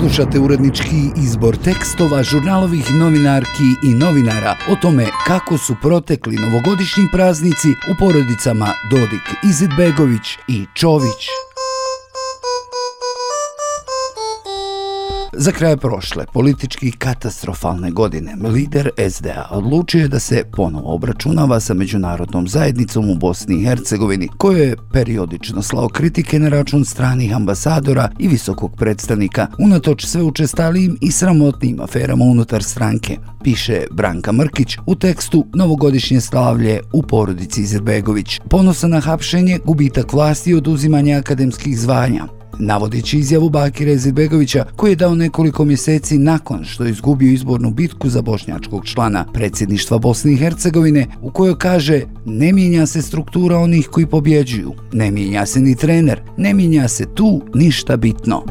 Slušate urednički izbor tekstova žurnalovih novinarki i novinara o tome kako su protekli novogodišnji praznici u porodicama Dodik Izidbegović i Čović. Za kraj prošle politički katastrofalne godine, lider SDA odlučio je da se ponovo obračunava sa međunarodnom zajednicom u Bosni i Hercegovini, koje je periodično slao kritike na račun stranih ambasadora i visokog predstavnika, unatoč sve učestalijim i sramotnim aferama unutar stranke, piše Branka Mrkić u tekstu Novogodišnje slavlje u porodici Izrbegović. Ponosa na hapšenje, gubitak vlasti i oduzimanje akademskih zvanja, navodeći izjavu Bakira Izetbegovića koji je dao nekoliko mjeseci nakon što je izgubio izbornu bitku za bošnjačkog člana predsjedništva Bosne i Hercegovine u kojoj kaže ne mijenja se struktura onih koji pobjeđuju, ne mijenja se ni trener, ne mijenja se tu ništa bitno.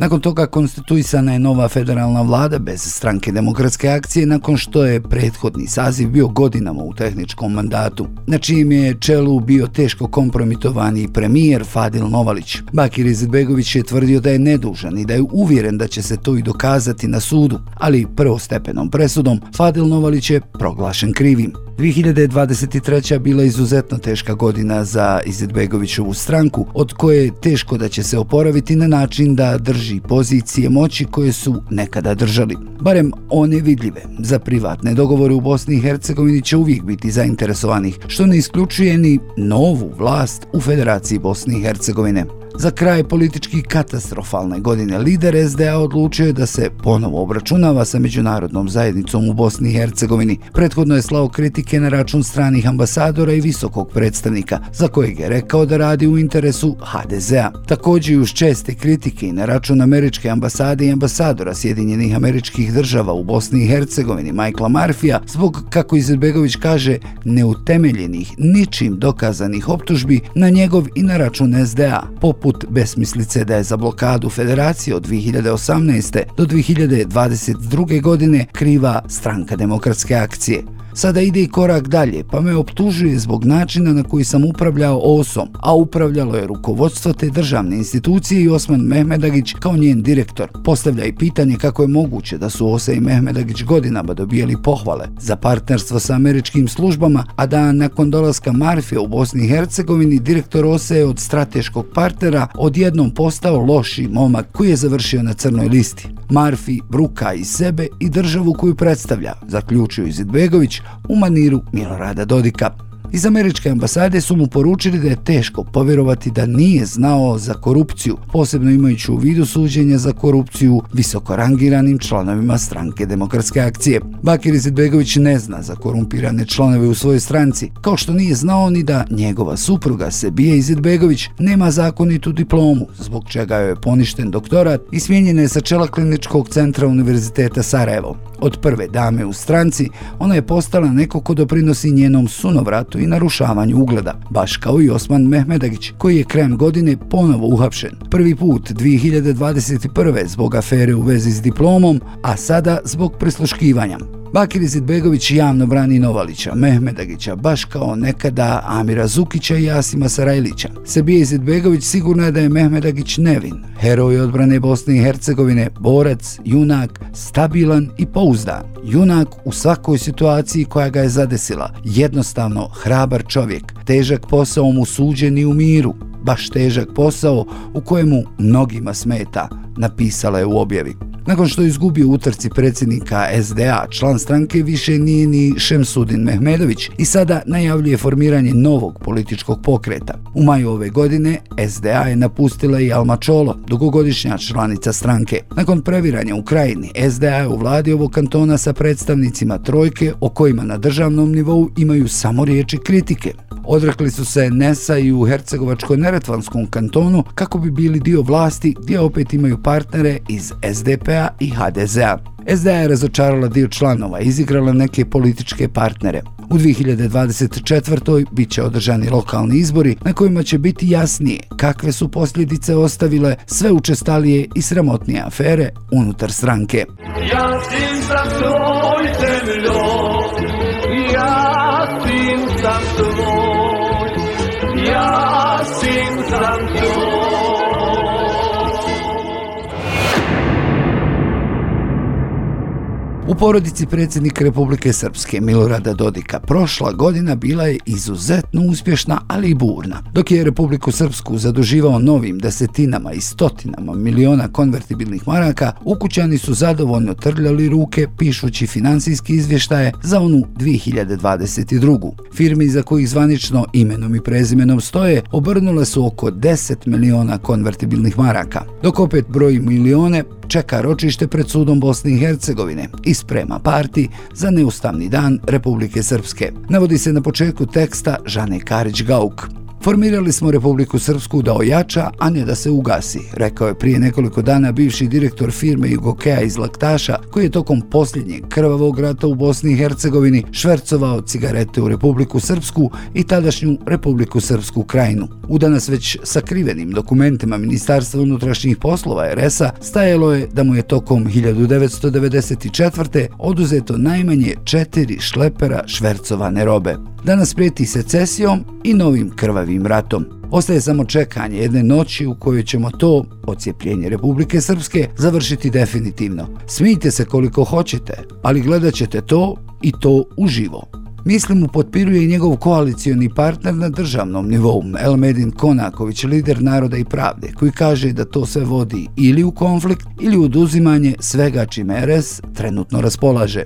Nakon toga konstituisana je nova federalna vlada bez stranke demokratske akcije nakon što je prethodni saziv bio godinama u tehničkom mandatu, na čijem je čelu bio teško kompromitovani premijer Fadil Novalić. Bakir Izetbegović je tvrdio da je nedužan i da je uvjeren da će se to i dokazati na sudu, ali prvostepenom presudom Fadil Novalić je proglašen krivim. 2023. bila izuzetno teška godina za Izetbegovićovu stranku, od koje je teško da će se oporaviti na način da drži pozicije moći koje su nekada držali. Barem one vidljive. Za privatne dogovore u Bosni i Hercegovini će uvijek biti zainteresovanih, što ne isključuje ni novu vlast u Federaciji Bosne i Hercegovine. Za kraj politički katastrofalne godine lider SDA odlučio je da se ponovo obračunava sa međunarodnom zajednicom u Bosni i Hercegovini. Prethodno je slao kritike na račun stranih ambasadora i visokog predstavnika, za kojeg je rekao da radi u interesu HDZ-a. Također i uz česte kritike i na račun američke ambasade i ambasadora Sjedinjenih američkih država u Bosni i Hercegovini, Michaela Marfija, zbog, kako Izetbegović kaže, neutemeljenih, ničim dokazanih optužbi na njegov i na račun SDA, poput poput besmislice da je za blokadu federacije od 2018. do 2022. godine kriva stranka demokratske akcije sada ide i korak dalje, pa me optužuje zbog načina na koji sam upravljao OSom, a upravljalo je rukovodstvo te državne institucije i Osman Mehmedagić kao njen direktor. Postavlja i pitanje kako je moguće da su Osa i Mehmedagić godinama dobijali pohvale za partnerstvo sa američkim službama, a da nakon dolaska Marfija u Bosni i Hercegovini direktor Ose je od strateškog partnera odjednom postao loši momak koji je završio na crnoj listi. Marfi bruka i sebe i državu koju predstavlja, zaključio Izidbegović u maniru Milorada Dodika. Iz američke ambasade su mu poručili da je teško povjerovati da nije znao za korupciju, posebno imajući u vidu suđenja za korupciju visoko rangiranim članovima stranke demokratske akcije. Bakir Izetbegović ne zna za korumpirane članove u svojoj stranci, kao što nije znao ni da njegova supruga Sebija Izetbegović nema zakonitu diplomu, zbog čega joj je poništen doktorat i smijenjena je sa čela kliničkog centra Univerziteta Sarajevo. Od prve dame u stranci, ona je postala neko ko doprinosi njenom sunovratu i narušavanju ugleda, baš kao i Osman Mehmedagić, koji je krajem godine ponovo uhapšen. Prvi put 2021. zbog afere u vezi s diplomom, a sada zbog prisluškivanja. Bakir Izetbegović javno brani Novalića, Mehmedagića, baš kao nekada Amira Zukića i Asima Sarajlića. Sebije Izetbegović sigurno je da je Mehmedagić nevin, heroj odbrane Bosne i Hercegovine, borac, junak, stabilan i pouzdan. Junak u svakoj situaciji koja ga je zadesila, jednostavno hrabar čovjek, težak posao mu suđen i u miru, baš težak posao u kojemu mnogima smeta, napisala je u objavi. Nakon što je izgubio utrci predsjednika SDA, član stranke više nije ni Šemsudin Mehmedović i sada najavljuje formiranje novog političkog pokreta. U maju ove godine SDA je napustila i Alma Čolo, dugogodišnja članica stranke. Nakon previranja u krajini, SDA je u vladi ovog kantona sa predstavnicima trojke o kojima na državnom nivou imaju samo riječi kritike. Odrekli su se Nesa i u Hercegovačko-Neretvanskom kantonu kako bi bili dio vlasti gdje opet imaju partnere iz SDP-a i HDZ-a. SDA je razočarala dio članova i izigrala neke političke partnere. U 2024. bit će održani lokalni izbori na kojima će biti jasnije kakve su posljedice ostavile sve učestalije i sramotnije afere unutar stranke. Ja sam tvoj zemljo, ja sam tvoj. U porodici predsjednika Republike Srpske Milorada Dodika prošla godina bila je izuzetno uspješna, ali i burna. Dok je Republiku Srpsku zaduživao novim desetinama i stotinama miliona konvertibilnih maraka, ukućani su zadovoljno trljali ruke pišući financijski izvještaje za onu 2022. Firmi za kojih zvanično imenom i prezimenom stoje obrnule su oko 10 miliona konvertibilnih maraka, dok opet broji milione čeka ročište pred sudom Bosne i Hercegovine i sprema parti za neustavni dan Republike Srpske. Navodi se na početku teksta Žane Karić-Gauk. Formirali smo Republiku Srpsku da ojača, a ne da se ugasi, rekao je prije nekoliko dana bivši direktor firme Jugokea iz Laktaša, koji je tokom posljednjeg krvavog rata u Bosni i Hercegovini švercovao cigarete u Republiku Srpsku i tadašnju Republiku Srpsku krajinu. U danas već sakrivenim dokumentima Ministarstva unutrašnjih poslova RS-a stajalo je da mu je tokom 1994. oduzeto najmanje četiri šlepera švercovane robe. Danas prijeti secesijom i novim krvavim ratom. Ostaje samo čekanje jedne noći u kojoj ćemo to, ocijepljenje Republike Srpske, završiti definitivno. Smijte se koliko hoćete, ali gledat ćete to i to uživo. Mislim mu potpiruje i njegov koalicioni partner na državnom nivou, Elmedin Konaković, lider naroda i pravde, koji kaže da to sve vodi ili u konflikt ili u oduzimanje svega čime RS trenutno raspolaže.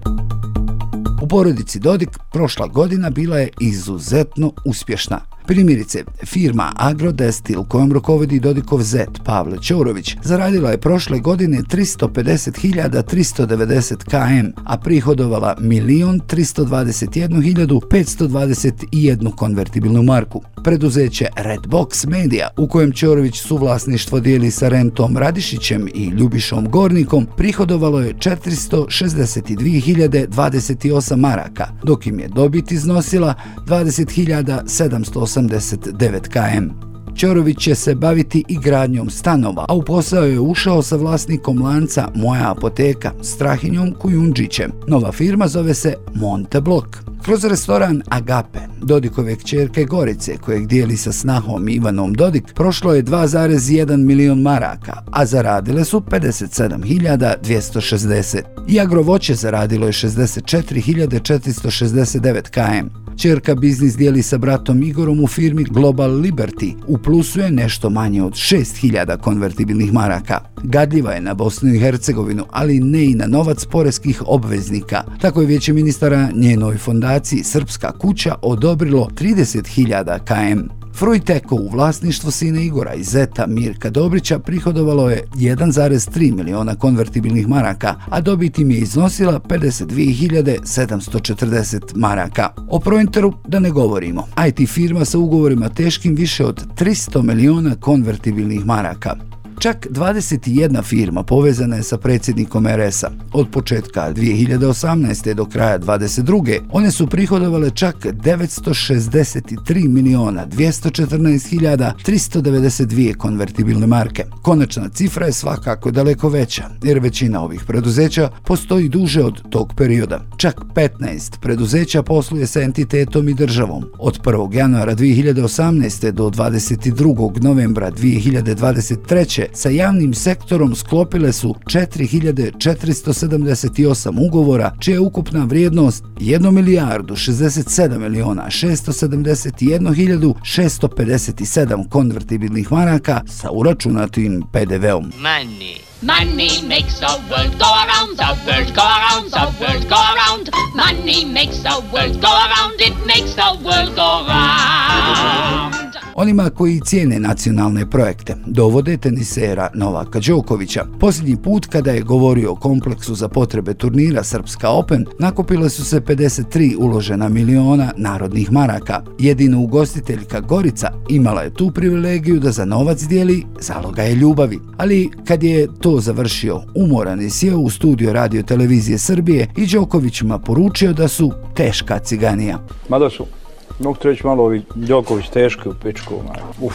U porodici Dodik prošla godina bila je izuzetno uspješna. Primjerice, firma Agrodestil kojom rukovodi Dodikov Z Pavle Ćorović zaradila je prošle godine 350.390 km, a prihodovala 1.321.521 konvertibilnu marku. Preduzeće Redbox Media, u kojem Ćorović suvlasništvo dijeli sa Rentom Radišićem i Ljubišom Gornikom, prihodovalo je 462.028 maraka, dok im je dobit iznosila 20.780 89 km. Ćorović će se baviti i gradnjom stanova, a u posao je ušao sa vlasnikom lanca Moja apoteka, Strahinjom Kujundžićem. Nova firma zove se Monte Blok. Kroz restoran Agape, Dodikove kćerke Gorice, kojeg dijeli sa snahom Ivanom Dodik, prošlo je 2,1 milion maraka, a zaradile su 57.260. I agrovoće zaradilo je 64.469 km. Čerka biznis dijeli sa bratom Igorom u firmi Global Liberty. U plusu je nešto manje od 6000 konvertibilnih maraka. Gadljiva je na Bosnu i Hercegovinu, ali ne i na novac poreskih obveznika. Tako je vijeće ministara njenoj fondaciji Srpska kuća odobrilo 30.000 km. Frojteko u vlasništvu sina Igora i zeta Mirka Dobrića prihodovalo je 1,3 miliona konvertibilnih maraka, a dobit im je iznosila 52.740 maraka. O Prointeru da ne govorimo. IT firma sa ugovorima teškim više od 300 miliona konvertibilnih maraka. Čak 21 firma povezana je sa predsjednikom RS-a. Od početka 2018. do kraja 2022. one su prihodovale čak 963 miliona 214 hiljada 392 konvertibilne marke. Konačna cifra je svakako daleko veća, jer većina ovih preduzeća postoji duže od tog perioda. Čak 15 preduzeća posluje sa entitetom i državom. Od 1. januara 2018. do 22. novembra 2023 sa javnim sektorom sklopile su 4478 ugovora, čija je ukupna vrijednost 1 milijardu 67 miliona 671 657 konvertibilnih maraka sa uračunatim PDV-om. Money. Money makes the world go around, the world go around, the world go around. Money makes the world go around, it makes the world go round. Onima koji cijene nacionalne projekte dovode tenisera Novaka Đokovića. Posljednji put kada je govorio o kompleksu za potrebe turnira Srpska Open, nakupile su se 53 uložena miliona narodnih maraka. Jedino ugostiteljka Gorica imala je tu privilegiju da za novac dijeli zaloga je ljubavi. Ali kad je to završio, umoran je sjeo u studio radio televizije Srbije i Đokovićima poručio da su teška ciganija. Ma došu. Mogu ti reći malo ovi Đoković teški u pičku. Uf,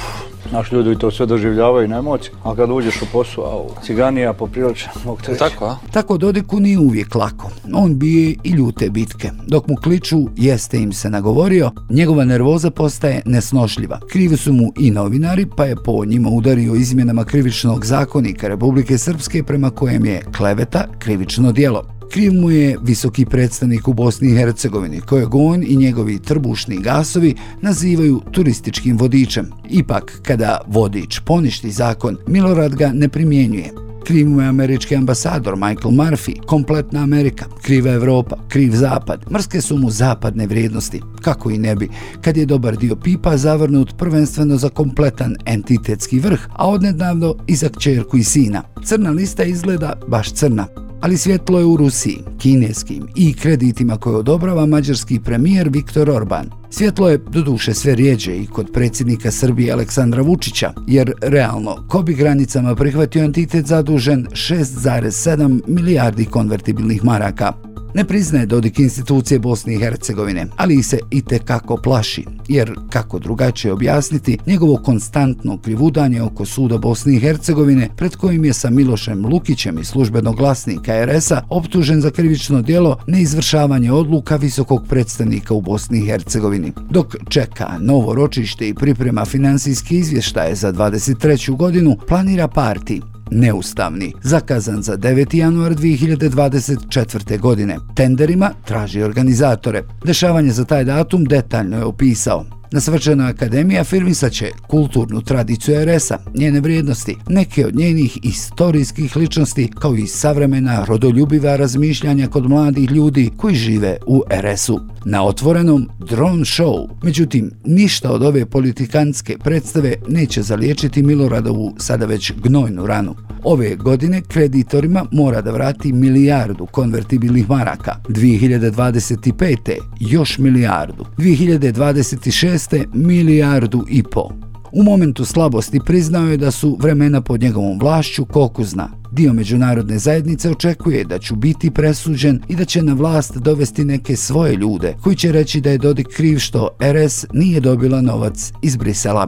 naši ljudi to sve doživljavaju na emocije. A kad uđeš u posao, a ciganija poprilično, mogu ti reći. Tako, a? Tako Dodiku nije uvijek lako. On bije i ljute bitke. Dok mu kliču, jeste im se nagovorio, njegova nervoza postaje nesnošljiva. Krivi su mu i novinari, pa je po njima udario izmjenama krivičnog zakonika Republike Srpske prema kojem je kleveta krivično dijelo. Kriv mu je visoki predstavnik u Bosni i Hercegovini, kojeg on i njegovi trbušni gasovi nazivaju turističkim vodičem. Ipak, kada vodič poništi zakon, Milorad ga ne primjenjuje. Kriv mu je američki ambasador Michael Murphy, kompletna Amerika, kriva Evropa, kriv Zapad. Mrske su mu zapadne vrijednosti, kako i ne bi, kad je dobar dio pipa zavrnut prvenstveno za kompletan entitetski vrh, a odnedavno i za kćerku i sina. Crna lista izgleda baš crna, ali svjetlo je u Rusiji, kineskim i kreditima koje odobrava mađarski premijer Viktor Orban. Svjetlo je do duše sve rijeđe i kod predsjednika Srbije Aleksandra Vučića, jer realno, ko bi granicama prihvatio entitet zadužen 6,7 milijardi konvertibilnih maraka, ne priznaje Dodik institucije Bosne i Hercegovine, ali i se i kako plaši, jer kako drugačije objasniti njegovo konstantno krivudanje oko suda Bosne i Hercegovine, pred kojim je sa Milošem Lukićem i službenog glasnika RS-a optužen za krivično dijelo neizvršavanje odluka visokog predstavnika u Bosni i Hercegovini. Dok čeka novo ročište i priprema finansijski izvještaje za 23. godinu, planira parti neustavni, zakazan za 9. januar 2024. godine. Tenderima traži organizatore. Dešavanje za taj datum detaljno je opisao. Na Svečana akademija firmisat će kulturnu tradiciju RS-a, njene vrijednosti, neke od njenih istorijskih ličnosti, kao i savremena rodoljubiva razmišljanja kod mladih ljudi koji žive u RS-u. Na otvorenom drone show, međutim, ništa od ove politikanske predstave neće zaliječiti Miloradovu sada već gnojnu ranu. Ove godine kreditorima mora da vrati milijardu konvertibilnih maraka, 2025. još milijardu, 2026 milijardu i po. U momentu slabosti priznao je da su vremena pod njegovom vlašću kokuzna. Dio međunarodne zajednice očekuje da ću biti presuđen i da će na vlast dovesti neke svoje ljude koji će reći da je Dodik kriv što RS nije dobila novac iz Brisela.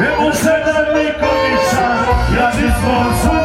Ne može da niko niša, ja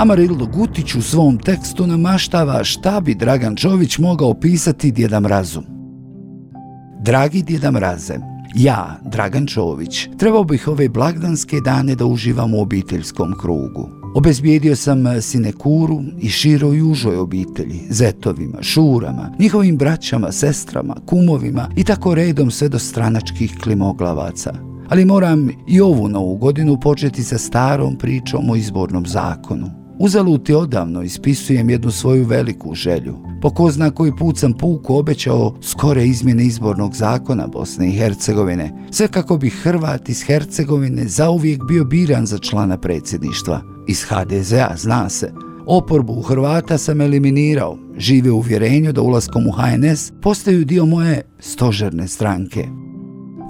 Amarildo Gutić u svom tekstu namaštava šta bi Dragan Čović mogao pisati Djeda Mrazu. Dragi Djeda Mraze, ja, Dragan Čović, trebao bih ove blagdanske dane da uživam u obiteljskom krugu. Obezbijedio sam sinekuru i široj užoj obitelji, zetovima, šurama, njihovim braćama, sestrama, kumovima i tako redom sve do stranačkih klimoglavaca. Ali moram i ovu novu godinu početi sa starom pričom o izbornom zakonu. Uzaluti odavno ispisujem jednu svoju veliku želju. Po ko zna koji put sam puku obećao skore izmjene izbornog zakona Bosne i Hercegovine, sve kako bi Hrvat iz Hercegovine zauvijek bio biran za člana predsjedništva. Iz HDZ-a, zna se, oporbu u Hrvata sam eliminirao, žive u uvjerenju da ulaskom u HNS postaju dio moje stožerne stranke.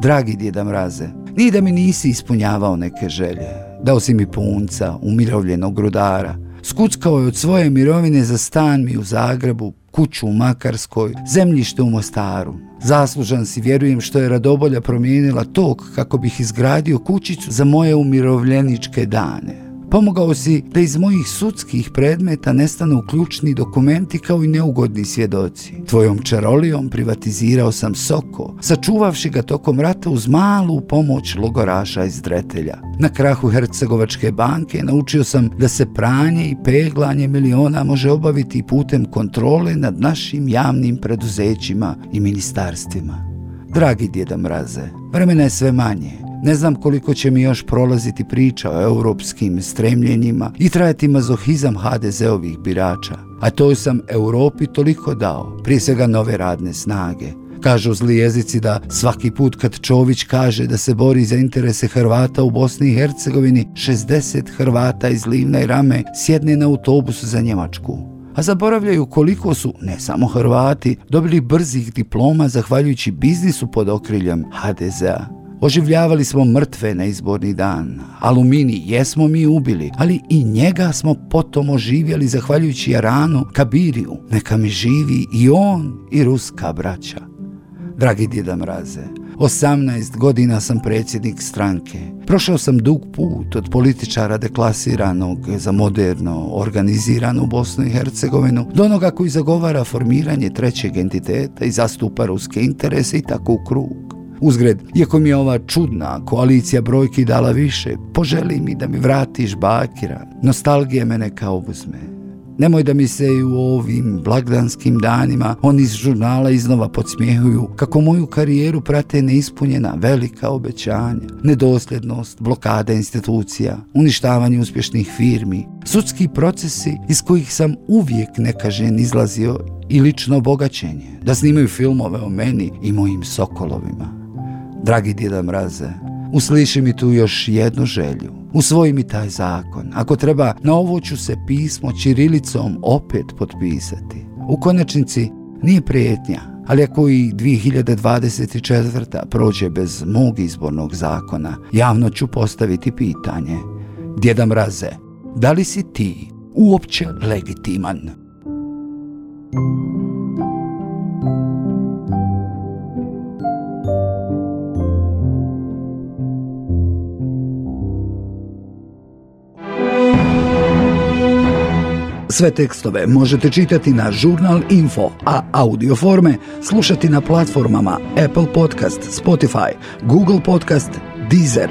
Dragi djeda Mraze, ni da mi nisi ispunjavao neke želje, Dao si mi punca, umirovljenog rudara. Skuckao je od svoje mirovine za stan mi u Zagrebu, kuću u Makarskoj, zemljište u Mostaru. Zaslužan si, vjerujem, što je Radobolja promijenila tok kako bih izgradio kućicu za moje umirovljeničke dane. Pomogao si da iz mojih sudskih predmeta nestanu ključni dokumenti kao i neugodni svjedoci. Tvojom čarolijom privatizirao sam Soko, sačuvavši ga tokom rata uz malu pomoć logoraša iz Dretelja. Na krahu Hercegovačke banke naučio sam da se pranje i peglanje miliona može obaviti putem kontrole nad našim javnim preduzećima i ministarstvima. Dragi djeda Mraze, vremena je sve manje. Ne znam koliko će mi još prolaziti priča o europskim stremljenjima i trajati mazohizam HDZ-ovih birača. A to sam Europi toliko dao, prije svega nove radne snage. Kažu zli jezici da svaki put kad Čović kaže da se bori za interese Hrvata u Bosni i Hercegovini, 60 Hrvata iz Livna i Rame sjedne na autobus za Njemačku. A zaboravljaju koliko su, ne samo Hrvati, dobili brzih diploma zahvaljujući biznisu pod okriljem HDZ-a. Oživljavali smo mrtve na izborni dan. Alumini jesmo mi ubili, ali i njega smo potom oživjeli zahvaljujući Jaranu, Kabiriju. Neka mi živi i on i ruska braća. Dragi djeda Mraze, 18 godina sam predsjednik stranke. Prošao sam dug put od političara deklasiranog za moderno organiziranu Bosnu i Hercegovinu do onoga koji zagovara formiranje trećeg entiteta i zastupa ruske interese i tako u krug. Uzgred, iako mi je ova čudna koalicija brojki dala više, poželi mi da mi vratiš bakira. Nostalgija mene kao uzme. Nemoj da mi se i u ovim blagdanskim danima oni iz žurnala iznova podsmijehuju kako moju karijeru prate neispunjena velika obećanja, nedosljednost, blokada institucija, uništavanje uspješnih firmi, sudski procesi iz kojih sam uvijek nekažen izlazio i lično bogaćenje, da snimaju filmove o meni i mojim sokolovima. Dragi djeda Mraze, usliši mi tu još jednu želju. Usvoji mi taj zakon. Ako treba, na ovo ću se pismo Čirilicom opet potpisati. U konačnici nije prijetnja, ali ako i 2024. prođe bez mog izbornog zakona, javno ću postaviti pitanje. Djeda Mraze, da li si ti uopće legitiman? Thank you. Sve tekstove možete čitati na Žurnal Info, a audio forme slušati na platformama Apple Podcast, Spotify, Google Podcast, Deezer.